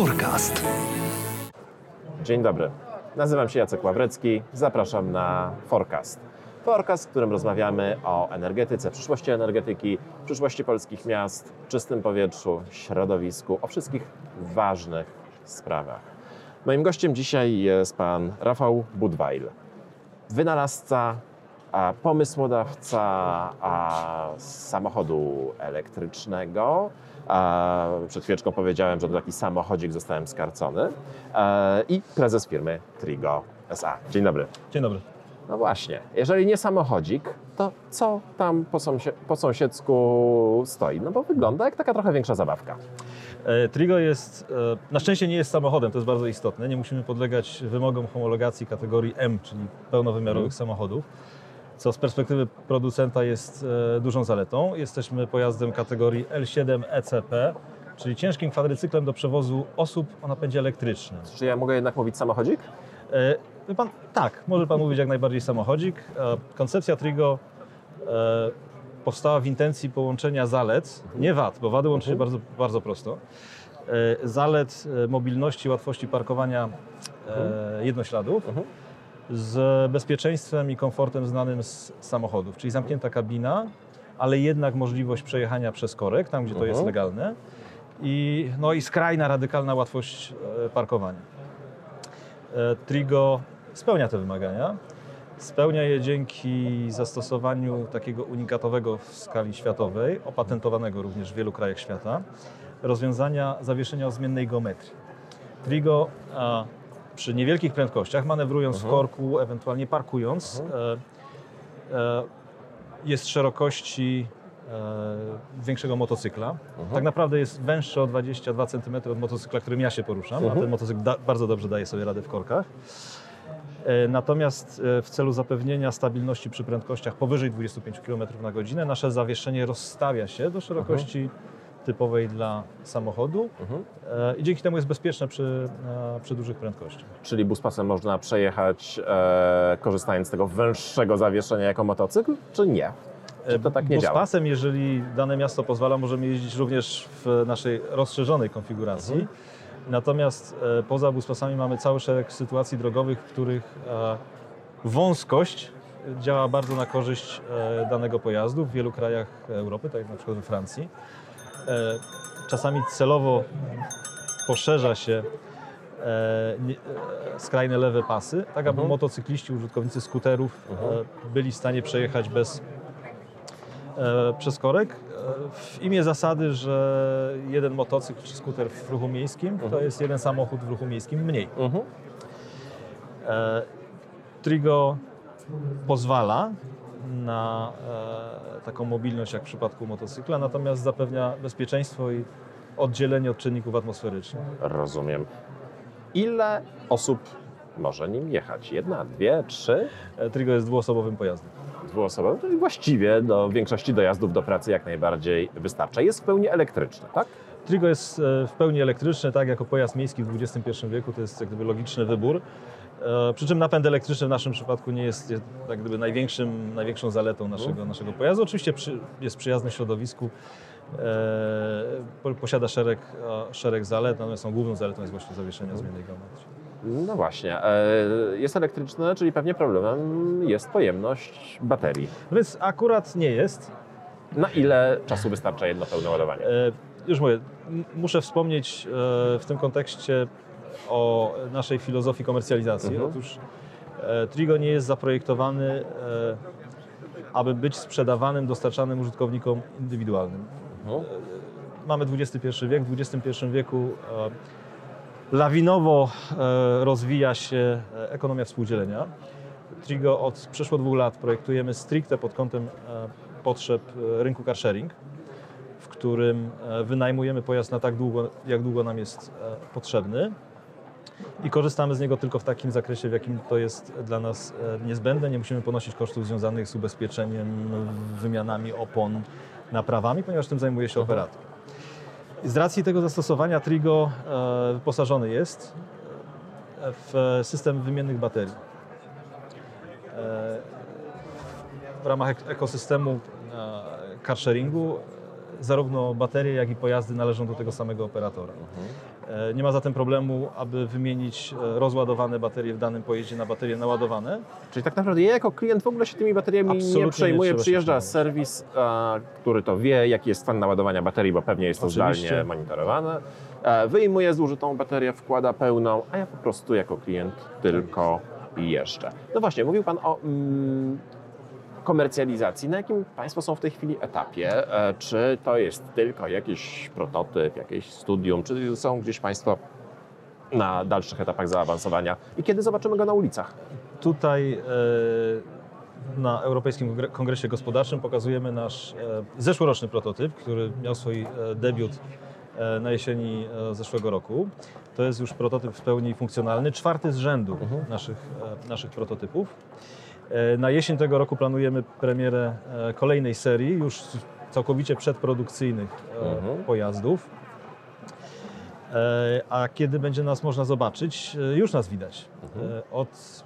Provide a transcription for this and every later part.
Forecast. Dzień dobry. Nazywam się Jacek Ławrecki. Zapraszam na Forecast. Forecast, w którym rozmawiamy o energetyce, przyszłości energetyki, przyszłości polskich miast, czystym powietrzu, środowisku, o wszystkich ważnych sprawach. Moim gościem dzisiaj jest pan Rafał Budweil, wynalazca, a pomysłodawca a samochodu elektrycznego. A przed chwileczką powiedziałem, że to taki samochodzik zostałem skarcony. E, I prezes firmy Trigo SA. Dzień dobry. Dzień dobry. No właśnie, jeżeli nie samochodzik, to co tam po, sąsie- po sąsiedzku stoi? No bo wygląda jak taka trochę większa zabawka. E, Trigo jest, e, na szczęście nie jest samochodem, to jest bardzo istotne. Nie musimy podlegać wymogom homologacji kategorii M, czyli pełnowymiarowych samochodów, co z perspektywy producenta jest e, dużą zaletą. Jesteśmy pojazdem kategorii L7 ECP, czyli ciężkim kwadrycyklem do przewozu osób o napędzie elektrycznym. Czy ja mogę jednak mówić samochodzik? E, wie pan, tak, może Pan mówić jak najbardziej samochodzik. E, Koncepcja Trigo powstała w intencji połączenia zalet, nie wad, bo wady łączy się bardzo, bardzo prosto, zalet mobilności, łatwości parkowania e, jednośladów z bezpieczeństwem i komfortem znanym z samochodów, czyli zamknięta kabina, ale jednak możliwość przejechania przez korek, tam gdzie to jest Mhm. legalne i, no i skrajna, radykalna łatwość e, parkowania. E, Trigo spełnia te wymagania. Spełnia je dzięki zastosowaniu takiego unikatowego w skali światowej, opatentowanego również w wielu krajach świata, rozwiązania zawieszenia o zmiennej geometrii. Trigo a, przy niewielkich prędkościach, manewrując w korku, ewentualnie parkując, e, e, jest szerokości e, większego motocykla. Tak naprawdę jest węższy o 22 cm od motocykla, którym ja się poruszam, a ten motocykl da, bardzo dobrze daje sobie radę w korkach. Natomiast w celu zapewnienia stabilności przy prędkościach powyżej 25 km na godzinę nasze zawieszenie rozstawia się do szerokości typowej dla samochodu e, i dzięki temu jest bezpieczne przy, e, przy dużych prędkościach. Czyli buspasem można przejechać e, korzystając z tego węższego zawieszenia jako motocykl, czy nie? Czy to tak nie działa? pasem, jeżeli dane miasto pozwala, możemy jeździć również w naszej rozszerzonej konfiguracji. Mhm. Natomiast e, poza buspasami mamy cały szereg sytuacji drogowych, w których e, wąskość działa bardzo na korzyść e, danego pojazdu w wielu krajach Europy, tak jak na przykład we Francji. E, czasami celowo poszerza się e, e, skrajne lewe pasy, tak aby motocykliści, użytkownicy skuterów e, byli w stanie przejechać bez przez korek. W imię zasady, że jeden motocykl czy skuter w ruchu miejskim to jest jeden samochód w ruchu miejskim mniej. Mhm. Trigo pozwala na e, taką mobilność jak w przypadku motocykla, natomiast zapewnia bezpieczeństwo i oddzielenie od czynników atmosferycznych. Rozumiem. Ile osób może nim jechać? Jedna, dwie, trzy? E, Trigo jest dwuosobowym pojazdem. dwuosobowe, czyli właściwie do większości dojazdów do pracy jak najbardziej wystarcza. Jest w pełni elektryczny, tak? Trigo jest e, w pełni elektryczny, tak jako pojazd miejski w XXI wieku, to jest jak gdyby logiczny wybór. E, Przy czym napęd elektryczny w naszym przypadku nie jest jest jak gdyby największym, największą zaletą naszego, naszego pojazdu. Oczywiście przy, jest przyjazny środowisku, e, po- posiada szereg, e, szereg zalet, natomiast tą główną zaletą jest właśnie zawieszenie o zmiennej geometrii. No właśnie. E, Jest elektryczny, czyli pewnie problemem jest pojemność baterii. No więc akurat nie jest. Na ile czasu wystarcza jedno pełne ładowanie? E, Już mówię, muszę wspomnieć w tym kontekście o naszej filozofii komercjalizacji. Mhm. Otóż e, Trigo nie jest zaprojektowany, e, aby być sprzedawanym, dostarczanym użytkownikom indywidualnym. Mhm. Mamy XXI wiek, w XXI wieku e, lawinowo e, rozwija się e, ekonomia współdzielenia. Trigo od przeszło dwóch lat projektujemy stricte pod kątem e, potrzeb e, rynku car sharing, w którym e, wynajmujemy pojazd na tak długo, jak długo nam jest e, potrzebny i korzystamy z niego tylko w takim zakresie, w jakim to jest dla nas e, niezbędne. Nie musimy ponosić kosztów związanych z ubezpieczeniem, wymianami opon, naprawami, ponieważ tym zajmuje się operator. Z racji tego zastosowania Trigo e, wyposażony jest e, w system wymiennych baterii. W ramach ek- ekosystemu carsharingu zarówno baterie, jak i pojazdy należą do tego samego operatora. E, Nie ma zatem problemu, aby wymienić e, rozładowane baterie w danym pojeździe na baterie naładowane. Czyli tak naprawdę ja jako klient w ogóle się tymi bateriami Absolutnie nie nie przejmuję. się Przyjeżdża serwis, e, który to wie, jaki jest stan naładowania baterii, bo pewnie jest to Oczywiście. zdalnie monitorowane. E, wyjmuje zużytą baterię, wkłada pełną, a ja po prostu jako klient tylko jeżdżę. No właśnie, mówił Pan o mm, komercjalizacji. Na jakim Państwo są w tej chwili etapie? E, czy to jest tylko jakiś prototyp, jakieś studium, czy są gdzieś Państwo na dalszych etapach zaawansowania i kiedy zobaczymy go na ulicach? Tutaj e, na Europejskim Kongre- Kongresie Gospodarczym pokazujemy nasz e, zeszłoroczny prototyp, który miał swój debiut na jesieni zeszłego roku. To jest już prototyp w pełni funkcjonalny, czwarty z rzędu naszych, e, naszych prototypów. E, Na jesień tego roku planujemy premierę e, kolejnej serii, już całkowicie przedprodukcyjnych e, Mhm. pojazdów. A kiedy będzie nas można zobaczyć? Już nas widać. Mhm. Od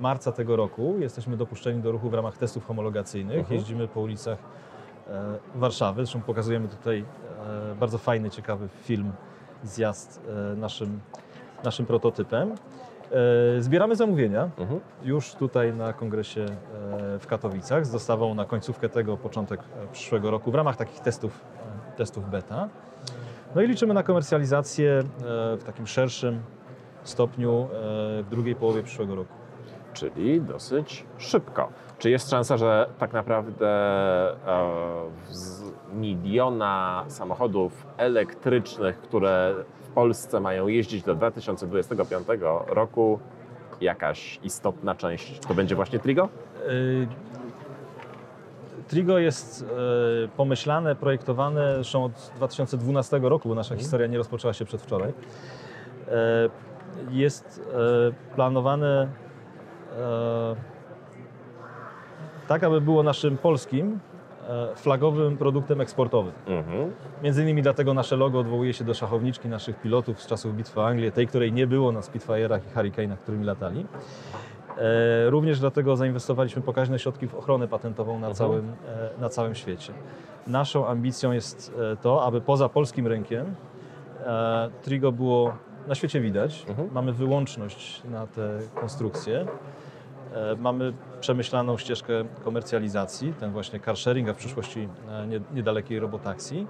marca tego roku jesteśmy dopuszczeni do ruchu w ramach testów homologacyjnych. Mhm. Jeździmy po ulicach Warszawy. Zresztą pokazujemy tutaj bardzo fajny, ciekawy film, zjazd naszym, naszym prototypem. E, Zbieramy zamówienia Mhm. już tutaj na kongresie e, w Katowicach z dostawą na końcówkę tego, początek e, przyszłego roku w ramach takich testów, testów beta. No i liczymy na komercjalizację w takim szerszym stopniu w drugiej połowie przyszłego roku. czyli dosyć szybko. Czy jest szansa, że tak naprawdę z miliona samochodów elektrycznych, które Polsce mają jeździć do 2025 roku, jakaś istotna część to będzie właśnie Trigo? Y, Trigo jest e, pomyślane, projektowane zresztą od 2012 roku, bo nasza historia nie rozpoczęła się przedwczoraj. E, Jest e, planowane e, tak, aby było naszym polskim e, flagowym produktem eksportowym. Mhm. Między innymi dlatego nasze logo odwołuje się do szachowniczki naszych pilotów z czasów bitwy o Anglię, tej, której nie było na Spitfire'ach i Hurricane'ach, którymi latali. E, również dlatego zainwestowaliśmy pokaźne środki w ochronę patentową na, Mhm. całym, e, na całym świecie. Naszą ambicją jest e, to, aby poza polskim rynkiem e, Trigo było na świecie widać. Mhm. Mamy wyłączność na te konstrukcje. E, Mamy przemyślaną ścieżkę komercjalizacji, ten właśnie car sharing, a w przyszłości e, nie- niedalekiej robotaksji.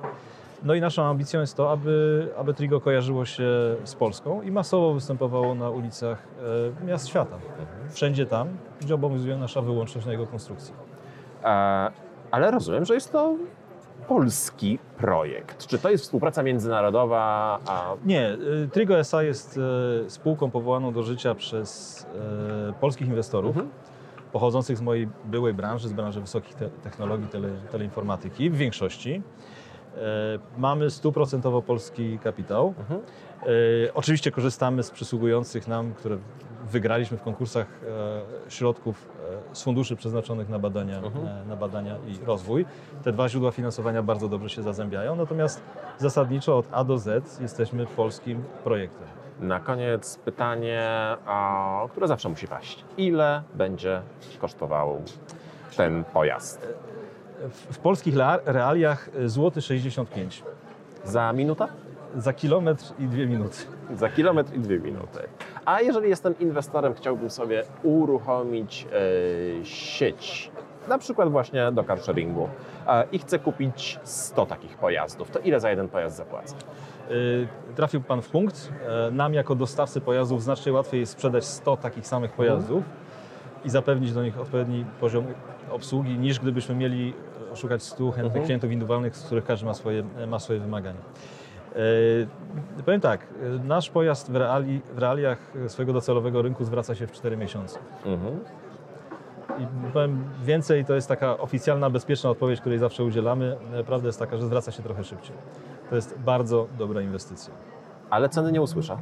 No i naszą ambicją jest to, aby, aby Trigo kojarzyło się z Polską i masowo występowało na ulicach e, miast świata. Wszędzie tam, gdzie obowiązuje nasza wyłączność na jego konstrukcji. Ale rozumiem, że jest to polski projekt. Czy to jest współpraca międzynarodowa, a Nie, y, Trigo SA jest e, spółką powołaną do życia przez e, polskich inwestorów. Mhm. pochodzących z mojej byłej branży, z branży wysokich te technologii tele teleinformatyki w większości. Mamy stuprocentowo polski kapitał. Mhm. Oczywiście korzystamy z przysługujących nam, które wygraliśmy w konkursach e, środków e, z funduszy przeznaczonych na badania, Mhm. e, na badania i rozwój. Te dwa źródła finansowania bardzo dobrze się zazębiają, natomiast zasadniczo od A do Z jesteśmy polskim projektem. Na koniec pytanie, o, które zawsze musi paść. Ile będzie kosztował ten pojazd? W, w polskich realiach złoty 65 Za minutę? Za kilometr i dwie minuty. Za kilometr i dwie minuty. A jeżeli jestem inwestorem, chciałbym sobie uruchomić e, sieć, na przykład właśnie do carsharingu e, i chcę kupić 100 takich pojazdów, to ile za jeden pojazd zapłacę? Y, Trafił Pan w punkt. E, Nam jako dostawcy pojazdów znacznie łatwiej jest sprzedać 100 takich samych pojazdów i zapewnić do nich odpowiedni poziom obsługi, niż gdybyśmy mieli e, szukać 100 chętnych Mhm. klientów indywidualnych, z których każdy ma swoje, ma swoje wymagania. E, Powiem tak, e, nasz pojazd w, reali, w realiach swojego docelowego rynku zwraca się w 4 miesiące. Mhm. I powiem więcej, to jest taka oficjalna, bezpieczna odpowiedź, której zawsze udzielamy. E, Prawda jest taka, że zwraca się trochę szybciej. To jest bardzo dobra inwestycja. Ale ceny nie usłyszę.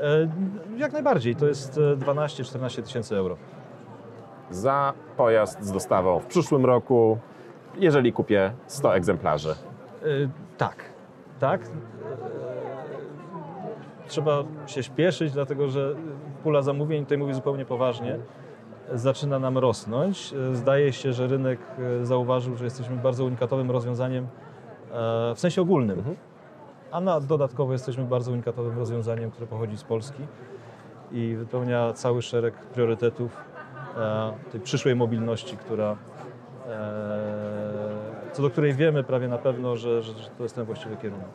E, Jak najbardziej, to jest e, 12-14 tysięcy euro. Za pojazd z dostawą w przyszłym roku, jeżeli kupię 100 egzemplarzy. E, Tak, tak. Trzeba się śpieszyć, dlatego że pula zamówień, tutaj mówię zupełnie poważnie, zaczyna nam rosnąć. Zdaje się, że rynek e, zauważył, że jesteśmy bardzo unikatowym rozwiązaniem e, w sensie ogólnym. Mhm. A na, dodatkowo jesteśmy bardzo unikatowym rozwiązaniem, które pochodzi z Polski i wypełnia cały szereg priorytetów e, tej przyszłej mobilności, która, co do której wiemy prawie na pewno, że, że, że to jest ten właściwy kierunek.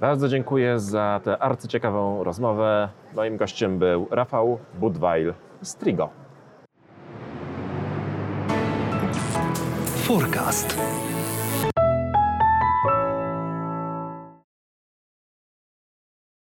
Bardzo dziękuję za tę arcyciekawą rozmowę. Moim gościem był Rafał Budweil z Trigo. Forecast.